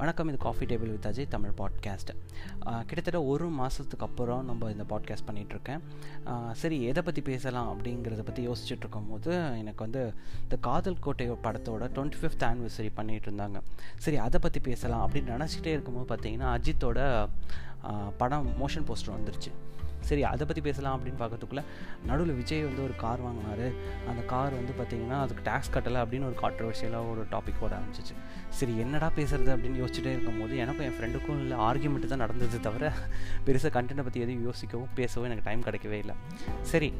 வணக்கம் இது coffee table with Ajay Tamil podcast கிட்டத்தட்ட ஒரு மாதத்துக்கு அப்புறம் நம்ம இந்த பாட்காஸ்ட் பண்ணிகிட்ருக்கேன் சரி எதை பற்றி பேசலாம் அப்படிங்கிறத பற்றி யோசிச்சுட்டு இருக்கும்போது எனக்கு வந்து இந்த காதல் கோட்டை படத்தோட டுவெண்ட்டி ஃபிஃப்த் ஆனிவர்சரி பண்ணிகிட்டு இருந்தாங்க. சரி அதை பற்றி பேசலாம் அப்படின்னு நினச்சிக்கிட்டே இருக்கும்போது பார்த்தீங்கன்னா அஜித்தோட படம் மோஷன் போஸ்டர் வந்துருச்சு. சரி அதை பற்றி பேசலாம் அப்படின்னு பார்க்கறதுக்குள்ளே நடுவில் விஜய் வந்து ஒரு கார் வாங்கினார். அந்த கார் வந்து பார்த்திங்கன்னா அதுக்கு டேக்ஸ் கட்டலை அப்படின்னு ஒரு கான்ட்ரவர்ஷியலாக ஒரு டாபிக் ஓட ஆரம்பிச்சிச்சு. சரி என்னடா பேசுறது அப்படின்னு யோசிச்சுட்டே இருக்கும்போது எனக்கும் என் ஃப்ரெண்டுக்கும் இல்லை ஆர்கியூமெண்ட் தான் நடந்தது தவிர பெருசாக கண்டென்ட்டை பற்றி எதுவும் யோசிக்கவும் பேசவும் எனக்கு டைம் கிடைக்கவே இல்லை. சரி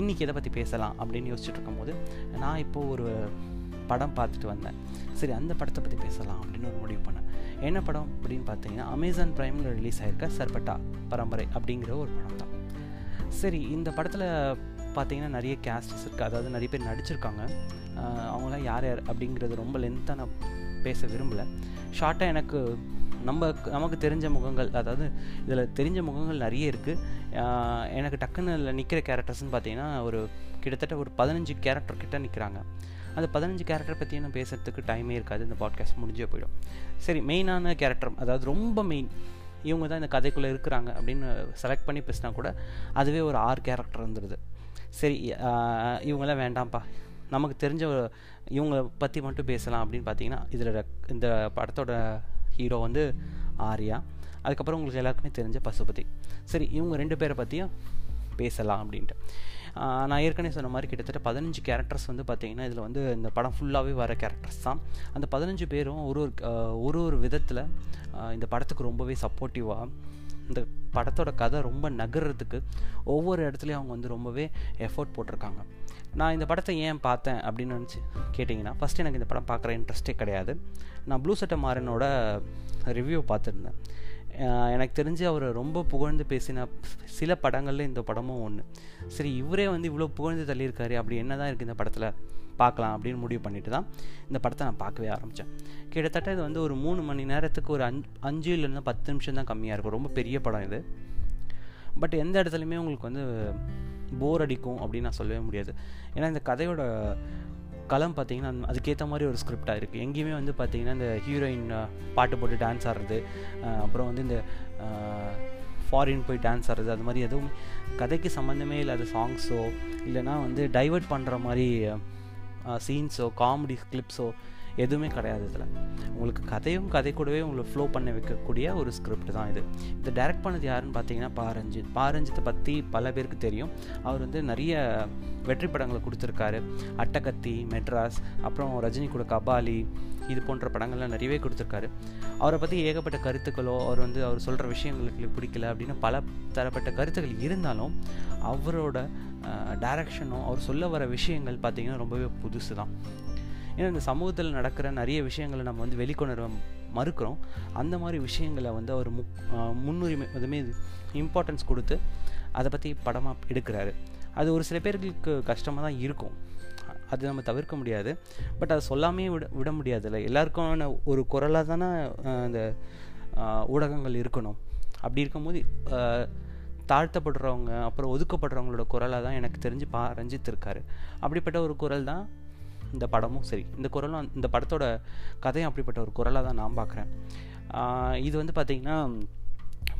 இன்றைக்கி எதை பற்றி பேசலாம் அப்படின்னு யோசிச்சுட்டு இருக்கும்போது நான் இப்போது ஒரு படம் பார்த்துட்டு வந்தேன். சரி அந்த படத்தை பற்றி பேசலாம் அப்படின்னு ஒரு முடிவு பண்ணேன். என்ன படம் அப்படின்னு பார்த்தீங்கன்னா அமேசான் ப்ரைமில் ரிலீஸ் ஆயிருக்க சர்பட்டா பரம்பரை அப்படிங்கிற ஒரு படம் தான். சரி இந்த படத்தில் பார்த்தீங்கன்னா நிறைய கேஸ்டஸ் இருக்குது அதாவது நிறைய பேர் நடிச்சிருக்காங்க. அவங்களாம் யார் யார் அப்படிங்கிறது ரொம்ப லென்த்தாக நான் பேச விரும்பலை. ஷார்ட்டாக எனக்கு நம்ம நமக்கு தெரிஞ்ச முகங்கள் அதாவது இதில் தெரிஞ்ச முகங்கள் நிறைய இருக்குது எனக்கு டக்குன்னு நிற்கிற கேரக்டர்ஸ்னு பார்த்தீங்கன்னா ஒரு கிட்டத்தட்ட ஒரு பதினஞ்சு கேரக்டர் கிட்ட நிற்கிறாங்க அந்த பதினஞ்சு கேரக்டர் பற்றி நான் பேசுகிறதுக்கு டைமே இருக்காது. இந்த பாட்காஸ்ட் முடிஞ்சே போயிடும். சரி மெயினான கேரக்டர் அதாவது ரொம்ப மெயின் இவங்க தான் இந்த கதைக்குள்ளே இருக்கிறாங்க அப்படின்னு செலக்ட் பண்ணி பேசினா கூட அதுவே ஒரு ஆறு கேரக்டர் வந்துடுது சரி இவங்களாம் வேண்டாம்ப்பா. நமக்கு தெரிஞ்ச இவங்களை பற்றி மட்டும் பேசலாம் அப்படின்னு பார்த்தீங்கன்னா இதில் இந்த படத்தோட ஹீரோ வந்து ஆர்யா. அதுக்கப்புறம் உங்களுக்கு எல்லாருக்குமே தெரிஞ்ச பசுபதி. சரி இவங்க ரெண்டு பேரை பற்றியும் பேசலாம் அப்படின்ட்டு. நான் ஏற்கனவே சொன்ன மாதிரி கிட்டத்தட்ட பதினஞ்சு கேரக்டர்ஸ் வந்து பார்த்திங்கன்னா இதில் வந்து இந்த படம் ஃபுல்லாகவே வர கேரக்டர்ஸ் தான். அந்த பதினஞ்சு பேரும் ஒரு ஒரு ஒரு ஒரு விதத்தில் இந்த படத்துக்கு ரொம்பவே சப்போர்ட்டிவாக இந்த படத்தோட கதை ரொம்ப நகர்றதுக்கு ஒவ்வொரு இடத்துலையும் அவங்க வந்து ரொம்பவே எஃபோர்ட் போட்டிருக்காங்க. நான் இந்த படத்தை ஏன் பார்த்தேன் அப்படின்னு நினச்சி கேட்டிங்கன்னா ஃபஸ்ட்டு எனக்கு இந்த படம் பார்க்குற இன்ட்ரெஸ்ட்டே கிடையாது. நான் ப்ளூ சட்டை மாறனோட ரிவ்யூ பார்த்துருந்தேன். எனக்கு தெரிஞ்சு அவர் ரொம்ப புகழ்ந்து பேசின சில படங்களில் இந்த படமும் ஒன்று சரி இவரே வந்து இவ்வளோ புகழ்ந்து தள்ளியிருக்காரு அப்படி என்ன தான் இருக்குது இந்த படத்தில்? பார்க்கலாம் அப்படின்னு முடிவு பண்ணிட்டு தான் இந்த படத்தை நான் பார்க்கவே ஆரம்பித்தேன் கிட்டத்தட்ட இது வந்து ஒரு மூணு மணி நேரத்துக்கு ஒரு அஞ்சு அஞ்சுலேருந்து பத்து நிமிஷம் தான் கம்மியாக இருக்கும். ரொம்ப பெரிய படம் இது. பட் எந்த இடத்துலையுமே உங்களுக்கு வந்து போர் அடிக்கும் அப்படின்னு நான் சொல்லவே முடியாது. ஏன்னா இந்த கதையோட களம் பார்த்தீங்கன்னா அதுக்கேற்ற மாதிரி ஒரு ஸ்கிரிப்டாக இருக்குது எங்கேயுமே வந்து பார்த்தீங்கன்னா இந்த ஹீரோயின் பாட்டு போட்டு டான்ஸ் ஆடுறது அப்புறம் வந்து இந்த ஃபாரின் போய் டான்ஸ் ஆடுறது அது மாதிரி எதுவும் கதைக்கு சம்மந்தமே இல்லாத சாங்ஸோ இல்லைனா வந்து டைவெர்ட் பண்ணுற மாதிரி சீன்ஸோ காமெடி கிளிப்ஸோ எதுவுமே கிடையாது இதில். உங்களுக்கு கதையும் கதை கூடவே உங்களை ஃப்ளோ பண்ண வைக்கக்கூடிய ஒரு ஸ்கிரிப்ட் தான் இது. இதை டைரக்ட் பண்ணது யாருன்னு பார்த்தீங்கன்னா பாரஞ்சித். பாரஞ்சித்தை பற்றி பல பேருக்கு தெரியும். அவர் வந்து நிறைய வெற்றி படங்களை கொடுத்துருக்காரு. அட்டகத்தி மெட்ராஸ் அப்புறம் ரஜினி கூட கபாலி இது போன்ற படங்கள்லாம் நிறையவே கொடுத்துருக்காரு. அவரை பற்றி ஏகப்பட்ட கருத்துக்களோ அவர் வந்து அவர் சொல்கிற விஷயங்களுக்கு பிடிக்கல அப்படின்னு பல தரப்பட்ட கருத்துக்கள் இருந்தாலும் அவரோட டைரக்ஷனும் அவர் சொல்ல வர விஷயங்கள் பார்த்திங்கன்னா ரொம்பவே புதுசு தான் ஏன்னா இந்த சமூகத்தில் நடக்கிற நிறைய விஷயங்களை நம்ம வந்து வெளிக்கொணர மறுக்கிறோம். அந்த மாதிரி விஷயங்களை வந்து அவர் முக் முன்னுரிமை அதுமே இம்பார்ட்டன்ஸ் கொடுத்து அதை பற்றி படமாக எடுக்கிறாரு. அது ஒரு சில பேர்களுக்கு கஷ்டமாக தான் இருக்கும். அது நம்ம தவிர்க்க முடியாது. பட் அதை சொல்லாமே விட விட முடியாதுல்ல. எல்லாருக்கான ஒரு குரலாக தானே அந்த ஊடகங்கள் இருக்கணும். அப்படி இருக்கும்போது தாழ்த்தப்படுறவங்க அப்புறம் ஒதுக்கப்படுறவங்களோட குரலாக தான் எனக்கு தெரிஞ்சு பா ரஞ்சித் இருக்காரு அப்படிப்பட்ட ஒரு குரல் தான் இந்த படமும் சரி இந்த குரலும் இந்த படத்தோட கதையும் அப்படிப்பட்ட ஒரு குரலாக தான் நான் பார்க்குறேன் இது வந்து பார்த்திங்கன்னா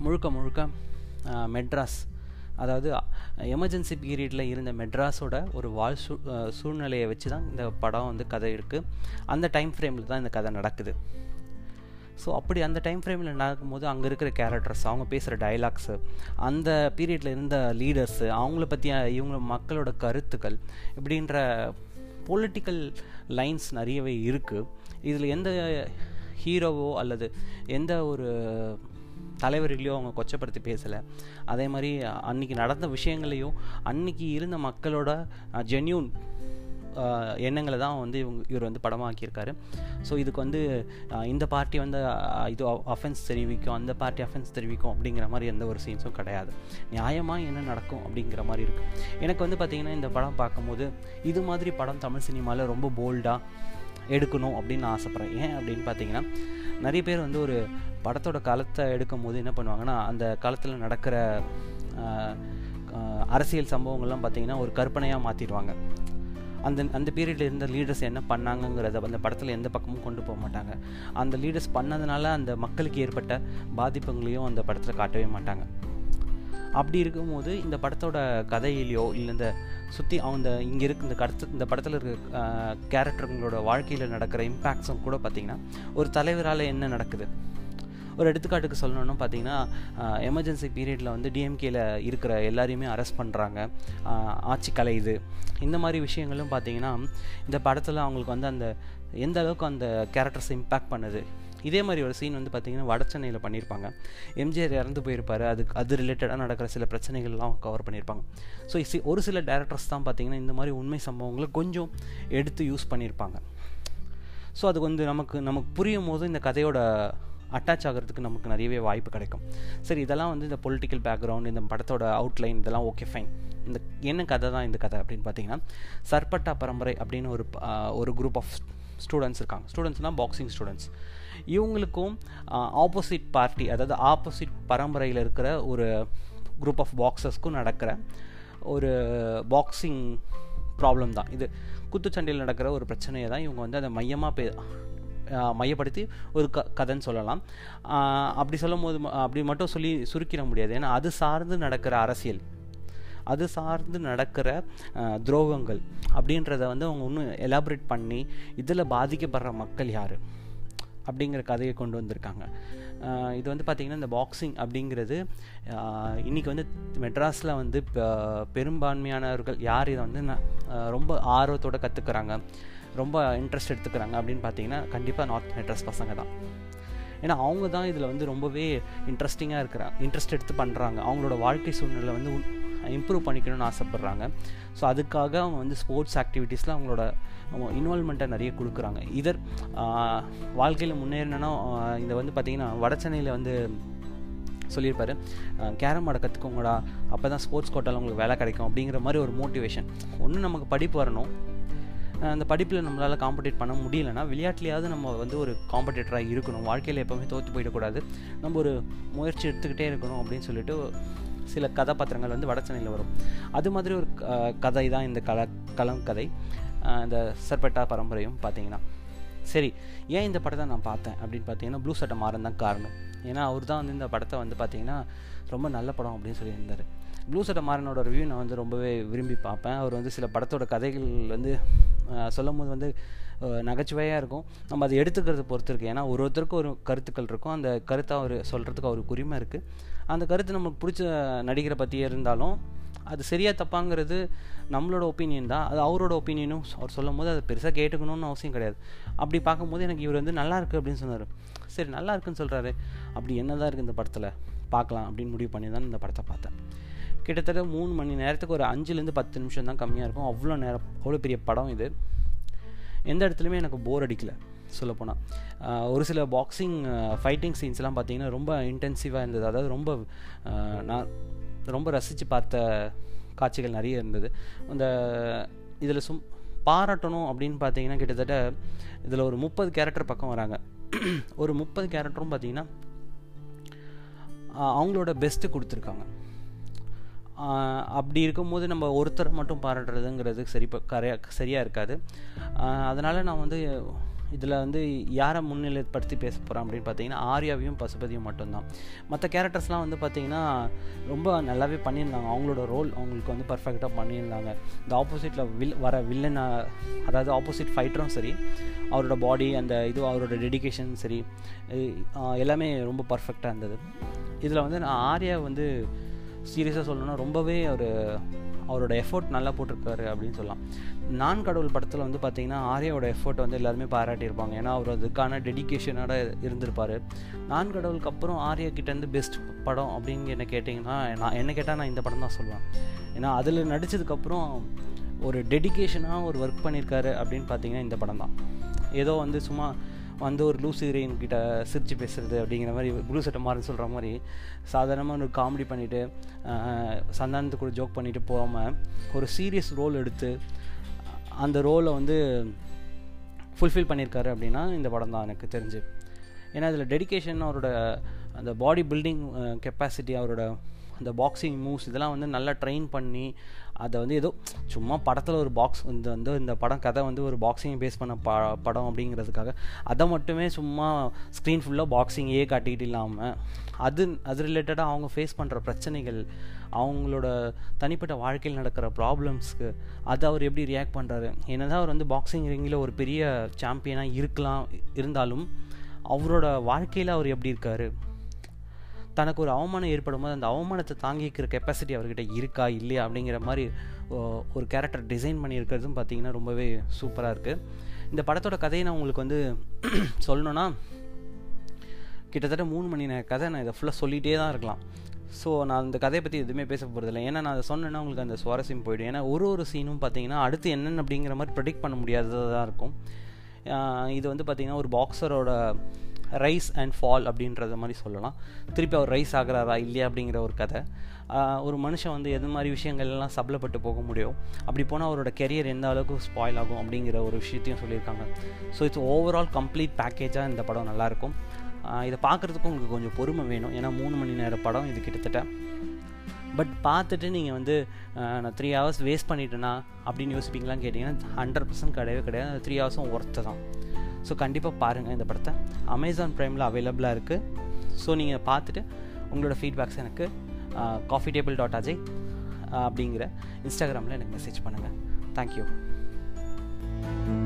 முழுக்க முழுக்க மெட்ராஸ். அதாவது எமர்ஜென்சி பீரியடில் இருந்த மெட்ராஸோட ஒரு வாழ் சூ சூழ்நிலையை வச்சு தான் இந்த படம் வந்து கதை இருக்குது அந்த டைம் ஃப்ரேமில் தான் இந்த கதை நடக்குது. ஸோ அப்படி அந்த டைம் ஃப்ரேமில் நடக்கும்போது அங்கே இருக்கிற கேரக்டர்ஸ் அவங்க பேசுகிற டைலாக்ஸு அந்த பீரியடில் இருந்த லீடர்ஸு அவங்கள பற்றி இவங்க மக்களோட கருத்துக்கள் இப்படின்ற பொலிட்டிக்கல் லைன்ஸ் நிறையவே இருக்குது இதில் எந்த ஹீரோவோ அல்லது எந்த ஒரு தலைவர்களையோ அவங்க கொச்சப்படுத்தி பேசலை. அதே மாதிரி அன்றைக்கி நடந்த விஷயங்களையும் அன்றைக்கி இருந்த மக்களோட ஜென்யூன் எண்ணங்களை தான் வந்து இவங்க இவர் வந்து படமாக்கியிருக்காரு. ஸோ இதுக்கு வந்து இந்த பார்ட்டி வந்து இது அஃபென்ஸ் தெரிவிக்கும் அந்த பார்ட்டி அஃபென்ஸ் தெரிவிக்கும் அப்படிங்கிற மாதிரி எந்த ஒரு சீன்ஸும் கிடையாது. நியாயமாக என்ன நடக்கும் அப்படிங்கிற மாதிரி இருக்குது எனக்கு வந்து பார்த்திங்கன்னா இந்த படம் பார்க்கும்போது இது மாதிரி படம் தமிழ் சினிமாவில் ரொம்ப போல்டாக எடுக்கணும் அப்படின்னு நான் ஆசைப்பட்றேன். ஏன் அப்படின்னு பார்த்தீங்கன்னா நிறைய பேர் வந்து ஒரு படத்தோட காலத்தை எடுக்கும் போது என்ன பண்ணுவாங்கன்னா அந்த காலத்தில் நடக்கிற அரசியல் சம்பவங்கள்லாம் பார்த்திங்கன்னா ஒரு கற்பனையாக மாற்றிடுவாங்க அந்த அந்த பீரியடில் இருந்த லீடர்ஸ் என்ன பண்ணாங்கங்கிறத அந்த படத்தில் எந்த பக்கமும் கொண்டு போக மாட்டாங்க. அந்த லீடர்ஸ் பண்ணதுனால அந்த மக்களுக்கு ஏற்பட்ட பாதிப்புங்களையும் அந்த படத்தில் காட்டவே மாட்டாங்க. அப்படி இருக்கும்போது இந்த படத்தோட கதையிலையோ இல்லை இந்த சுற்றி அவங்க இங்கே இருக்க இந்த கடத்து இந்த படத்தில் இருக்க கேரக்டருங்களோட வாழ்க்கையில் நடக்கிற இம்பேக்ட்ஸும் கூட பார்த்திங்கன்னா ஒரு தலைவரால் என்ன நடக்குது? ஒரு எடுத்துக்காட்டுக்கு சொல்லணும்னு பார்த்தீங்கன்னா எமர்ஜென்சி பீரியடில் வந்து டிஎம்கேல இருக்கிற எல்லாரையுமே அரெஸ்ட் பண்ணுறாங்க ஆட்சி கலையுது இந்த மாதிரி விஷயங்களும் பார்த்தீங்கன்னா இந்த படத்தில் அவங்களுக்கு வந்து அந்த எந்த அளவுக்கு அந்த கேரக்டர்ஸ் இம்பேக்ட் பண்ணுது. இதே மாதிரி ஒரு சீன் வந்து பார்த்திங்கன்னா வட சென்னையில் பண்ணியிருப்பாங்க. எம்ஜிஆர் இறந்து போயிருப்பார். அதுக்கு அது ரிலேட்டடாக நடக்கிற சில பிரச்சனைகள்லாம் கவர் பண்ணியிருப்பாங்க. ஸோ சி ஒரு சில டேரக்டர்ஸ் தான் பார்த்திங்கன்னா இந்த மாதிரி உண்மை சம்பவங்களை கொஞ்சம் எடுத்து யூஸ் பண்ணியிருப்பாங்க. ஸோ அது வந்து நமக்கு நமக்கு புரியும் போது இந்த கதையோட அட்டாச் ஆகிறதுக்கு நமக்கு நிறையவே வாய்ப்பு கிடைக்கும். சரி இதெல்லாம் வந்து இந்த பொலிட்டிக்கல் பேக்ரவுண்ட் இந்த படத்தோட அவுட்லைன் இதெல்லாம் ஓகே ஃபைன் இந்த என்ன கதை தான் இந்த கதை அப்படின்னு பார்த்தீங்கன்னா சர்பட்டா பரம்பரை அப்படின்னு ஒரு ஒரு குரூப் ஆஃப் ஸ்டூடெண்ட்ஸ் இருக்காங்க. ஸ்டூடெண்ட்ஸ்னால் பாக்ஸிங் ஸ்டூடெண்ட்ஸ் இவங்களுக்கும் ஆப்போசிட் பார்ட்டி அதாவது ஆப்போசிட் பரம்பரையில் இருக்கிற ஒரு குரூப் ஆஃப் பாக்ஸர்ஸ்க்கும் நடக்கிற ஒரு பாக்ஸிங் ப்ராப்ளம் தான். இது குத்துச்சண்டையில் நடக்கிற ஒரு பிரச்சனையை தான் இவங்க வந்து அதை மையமாக பே மையப்படுத்தி ஒரு க கதைன்னு சொல்லலாம். அப்படி சொல்லும் போது அப்படி மட்டும் சொல்லி சுருக்கிட முடியாது. ஏன்னா அது சார்ந்து நடக்கிற அரசியல். அது சார்ந்து நடக்கிற துரோகங்கள் அப்படின்றத வந்து அவங்க இன்னும் எலாபரேட் பண்ணி இதில் பாதிக்கப்படுற மக்கள் யார்? அப்படிங்கிற கதையை கொண்டு வந்திருக்காங்க. இது வந்து பார்த்திங்கன்னா இந்த பாக்ஸிங் அப்படிங்கிறது இன்றைக்கி வந்து மெட்ராஸில் வந்து பெரும்பான்மையானவர்கள் யார் இதை வந்து ரொம்ப ஆர்வத்தோடு கற்றுக்குறாங்க ரொம்ப இன்ட்ரெஸ்ட் எடுத்துக்கிறாங்க அப்படின்னு பார்த்தீங்கன்னா கண்டிப்பாக நார்த் மெட்ராஸ் பசங்க தான். ஏன்னா அவங்க தான் இதில் வந்து ரொம்பவே இன்ட்ரெஸ்டிங்காக இருக்கிறாங்க இன்ட்ரெஸ்ட் எடுத்து பண்ணுறாங்க அவங்களோட வாழ்க்கை சூழ்நிலை வந்து இம்ப்ரூவ் பண்ணிக்கணும்னு ஆசைப்பட்றாங்க. ஸோ அதுக்காக அவங்க வந்து ஸ்போர்ட்ஸ் ஆக்டிவிட்டீஸில் அவங்களோட இன்வால்மெண்ட்டை நிறைய கொடுக்குறாங்க. இதர் வாழ்க்கையில் முன்னேறினா இந்த வந்து பார்த்திங்கன்னா வட சென்னையில் வந்து சொல்லியிருப்பாரு. கேரம் ஆட கற்றுக்கோங்கடா அப்போ தான் ஸ்போர்ட்ஸ் கோட்டாவில் உங்களுக்கு வேலை கிடைக்கும். அப்படிங்கிற மாதிரி ஒரு மோட்டிவேஷன் ஒன்று நமக்கு படிப்பு வரணும். அந்த படிப்பில் நம்மளால் காம்படேட் பண்ண முடியலன்னா விளையாட்டுலையாவது நம்ம வந்து ஒரு காம்படேட்டராக இருக்கணும். வாழ்க்கையில் எப்போவுமே தோற்று போயிடக்கூடாது. நம்ம ஒரு முயற்சி எடுத்துக்கிட்டே இருக்கணும் அப்படின்னு சொல்லிட்டு சில கதாபாத்திரங்கள் வந்து வட வரும். அது மாதிரி ஒரு கதை தான் இந்த கல களம் கதை. இந்த சர்பெட்டா பரம்பரையும் பார்த்தீங்கன்னா சரி ஏன் இந்த படத்தை நான் பார்த்தேன் அப்படின்னு பார்த்தீங்கன்னா ப்ளூ சட்டை மாறன் தான் காரணம். ஏன்னா அவர் தான் வந்து இந்த படத்தை வந்து பார்த்தீங்கன்னா ரொம்ப நல்ல படம் அப்படின்னு சொல்லியிருந்தார். ப்ளூ சட்டை மாறனோட ரிவ்யூ நான் வந்து ரொம்பவே விரும்பி பார்ப்பேன். அவர் வந்து சில படத்தோட கதைகள் வந்து சொல்லும் போது வந்து நகைச்சுவையாக இருக்கும். நம்ம அதை எடுத்துக்கிறத பொறுத்து இருக்குது ஏன்னா ஒரு ஒருத்தருக்கும் ஒரு கருத்துக்கள் இருக்கும். அந்த கருத்தை அவர் சொல்கிறதுக்கு அவருக்கு உரிமை இருக்குது அந்த கருத்து நமக்கு பிடிச்ச நடிகரை பற்றியே இருந்தாலும் அது சரியாக தப்பாங்கிறது நம்மளோட ஒப்பீனியன் தான். அது அவரோட ஒப்பீனியனும் அவர் சொல்லும் போது அதை பெருசாக கேட்டுக்கணும்னு அவசியம் கிடையாது. அப்படி பார்க்கும்போது எனக்கு இவர் வந்து நல்லா இருக்குது அப்படின்னு சொன்னார். சரி நல்லா இருக்குன்னு சொல்கிறாரு அப்படி என்ன தான் இருக்குது இந்த படத்தில்? பார்க்கலாம் அப்படின்னு முடிவு பண்ணி தான் இந்த படத்தை பார்த்தேன். கிட்டத்தட்ட மூணு மணி நேரத்துக்கு ஒரு அஞ்சுலேருந்து பத்து நிமிஷம் தான் கம்மியாக இருக்கும். அவ்வளோ நேரம் அவ்வளோ பெரிய படம் இது. எந்த இடத்துலையுமே எனக்கு போர் அடிக்கல சொல்லப்போனால் ஒரு சில பாக்ஸிங் ஃபைட்டிங் சீன்ஸ்லாம் பார்த்தீங்கன்னா ரொம்ப இன்டென்சிவாக இருந்தது. அதாவது ரொம்ப நான் ரொம்ப ரசித்து பார்த்த காட்சிகள் நிறைய இருந்தது. அந்த இதில் சும் பாராட்டணும் அப்படின்னு பார்த்தீங்கன்னா கிட்டத்தட்ட இதில் ஒரு முப்பது கேரக்டர் பக்கம் வராங்க. ஒரு முப்பது கேரக்டரும் பார்த்தீங்கன்னா அவங்களோட பெஸ்ட்டு கொடுத்துருக்காங்க. அப்படி இருக்கும்போது நம்ம ஒருத்தரை மட்டும் பாராட்டுறதுங்கிறது சரி கரையாக சரியாக இருக்காது. அதனால் நான் வந்து இதில் வந்து யாரை முன்னிலைப்படுத்தி பேச போகிறேன் அப்படின்னு பார்த்தீங்கன்னா ஆர்யாவையும் பசுபதியும் மட்டும்தான். மற்ற கேரக்டர்ஸ்லாம் வந்து பார்த்திங்கன்னா ரொம்ப நல்லாவே பண்ணியிருந்தாங்க. அவங்களோட ரோல் அவங்களுக்கு வந்து பர்ஃபெக்டாக பண்ணியிருந்தாங்க. இந்த ஆப்போசிட்டில் வில் வர வில்லன் அதாவது ஆப்போசிட் ஃபைட்டரும் சரி அவரோட பாடி அந்த இது அவரோட டெடிக்கேஷன் சரி எல்லாமே ரொம்ப பர்ஃபெக்டாக இருந்தது. இதில் வந்து நான் ஆர்யா வந்து சீரியஸாக சொல்லணும்னா ரொம்பவே ஒரு அவரோட எஃபோர்ட் நல்லா போட்டிருக்காரு அப்படின்னு சொல்லலாம். நான் கடவுள் படத்தில் வந்து பார்த்தீங்கன்னா ஆர்யாவோட எஃபோர்ட் வந்து எல்லாருமே பாராட்டியிருப்பாங்க. ஏன்னா அவர் அதுக்கான டெடிக்கேஷனோட இருந்திருப்பார். நான் கடவுளுக்கு அப்புறம் ஆர்யா கிட்டேருந்து பெஸ்ட் படம் அப்படின்னு என்ன கேட்டிங்கன்னா நான் என்ன கேட்டால் நான் இந்த படம் தான் சொல்லுவேன். ஏன்னா அதில் நடித்ததுக்கப்புறம் ஒரு டெடிக்கேஷனாக ஒரு ஒர்க் பண்ணியிருக்காரு அப்படின்னு பார்த்தீங்கன்னா இந்த படம் தான். ஏதோ வந்து சும்மா வந்து ஒரு லூஸ் ஹீரோயின் கிட்ட சிரித்து பேசுகிறது அப்படிங்கிற மாதிரி ப்ளூ சட்டை மாறுன்னு சொல்கிற மாதிரி சாதாரணமாக ஒரு காமெடி பண்ணிவிட்டு சந்தானத்து கூட ஜோக் பண்ணிவிட்டு போகாமல் ஒரு சீரியஸ் ரோல் எடுத்து அந்த ரோலை வந்து ஃபுல்ஃபில் பண்ணியிருக்காரு அப்படின்னா இந்த படம் தான் எனக்கு தெரிஞ்சு. ஏன்னா அதில் டெடிக்கேஷன் அவரோட அந்த பாடி பில்டிங் கெப்பாசிட்டி அவரோட இந்த பாக்ஸிங் மூவ்ஸ் இதெல்லாம் வந்து நல்லா ட்ரெயின் பண்ணி அதை வந்து ஏதோ சும்மா படத்தில் ஒரு பாக்ஸ் இந்த வந்து இந்த படம் கதை வந்து ஒரு பாக்ஸிங் பேஸ் பண்ண ப படம் அப்படிங்கிறதுக்காக அதை மட்டுமே சும்மா ஸ்க்ரீன் ஃபுல்லாக பாக்ஸிங்கே காட்டிக்கிட்டு இல்லாமல் அது அது ரிலேட்டடாக அவங்க ஃபேஸ் பண்ணுற பிரச்சனைகள் அவங்களோட தனிப்பட்ட வாழ்க்கையில் நடக்கிற ப்ராப்ளம்ஸ்க்கு அதை அவர் எப்படி ரியாக்ட் பண்ணுறாரு என்னதான் அவர் வந்து பாக்ஸிங் ரிங்கில் ஒரு பெரிய சாம்பியனாக இருக்கலாம் இருந்தாலும் அவரோட வாழ்க்கையில் அவர் எப்படி இருக்கார்? தனக்கு ஒரு அவமானம் ஏற்படும் போது அந்த அவமானத்தை தாங்கிக்கிற கெப்பாசிட்டி அவர்கிட்ட இருக்கா இல்லையா அப்படிங்கிற மாதிரி ஒரு கேரக்டர் டிசைன் பண்ணியிருக்கிறதும் பார்த்தீங்கன்னா ரொம்பவே சூப்பராக இருக்குது இந்த படத்தோட கதையை நான் உங்களுக்கு வந்து சொல்லணுன்னா கிட்டத்தட்ட மூணு மணி நேர கதை நான் இதை ஃபுல்லாக சொல்லிகிட்டே தான் இருக்கலாம். ஸோ நான் அந்த கதையை பற்றி எதுவுமே பேச போகிறதில்ல ஏன்னா நான் அதை சொன்னேன்னா உங்களுக்கு அந்த சுவாரஸ்யம் போயிடும். ஏன்னா ஒரு ஒரு சீனும் பார்த்தீங்கன்னா அடுத்து என்னென்னு அப்படிங்கிற மாதிரி ப்ரெடிக்ட் பண்ண முடியாததாக இருக்கும். இது வந்து பார்த்திங்கன்னா ஒரு பாக்ஸரோட ரைஸ் அண்ட் ஃபால் அப்படின்றத மாதிரி சொல்லலாம். திருப்பி அவர் ரைஸ் ஆகிறாரா இல்லையா அப்படிங்கிற ஒரு கதை. ஒரு மனுஷன் வந்து எது மாதிரி விஷயங்கள்லாம் சபலப்பட்டு போக முடியும் அப்படி போனால் அவரோட கெரியர் எந்த அளவுக்கு ஸ்பாயில் ஆகும் அப்படிங்கிற ஒரு விஷயத்தையும் சொல்லியிருக்காங்க. ஸோ இட்ஸ் ஓவரால் கம்ப்ளீட் பேக்கேஜாக இந்த படம் நல்லாயிருக்கும். இதை பார்க்குறதுக்கும் உங்களுக்கு கொஞ்சம் பொறுமை வேணும். ஏன்னா மூணு மணி நேர படம் இது கிட்டத்தட்ட. பட் பார்த்துட்டு நீங்கள் வந்து நான் த்ரீ ஹவர்ஸ் வேஸ்ட் பண்ணிட்டேனா அப்படின்னு யோசிப்பீங்களான்னு கேட்டிங்கன்னா ஹண்ட்ரட் பர்சன்ட் கிடையவே கிடையாது. த்ரீ ஹவர்ஸும் ஒர்த்து தான். ஸோ கண்டிப்பாக பாருங்கள் இந்த படத்தை. அமேசான் ப்ரைமில் அவைலபிளாக இருக்குது ஸோ நீங்கள் பார்த்துட்டு உங்களோட ஃபீட்பேக்ஸ் எனக்கு காஃபி டேபிள் டாட் அஜய் அப்படிங்கிற இன்ஸ்டாகிராமில் எனக்கு மெசேஜ் பண்ணுங்கள் தேங்க்யூ thank you.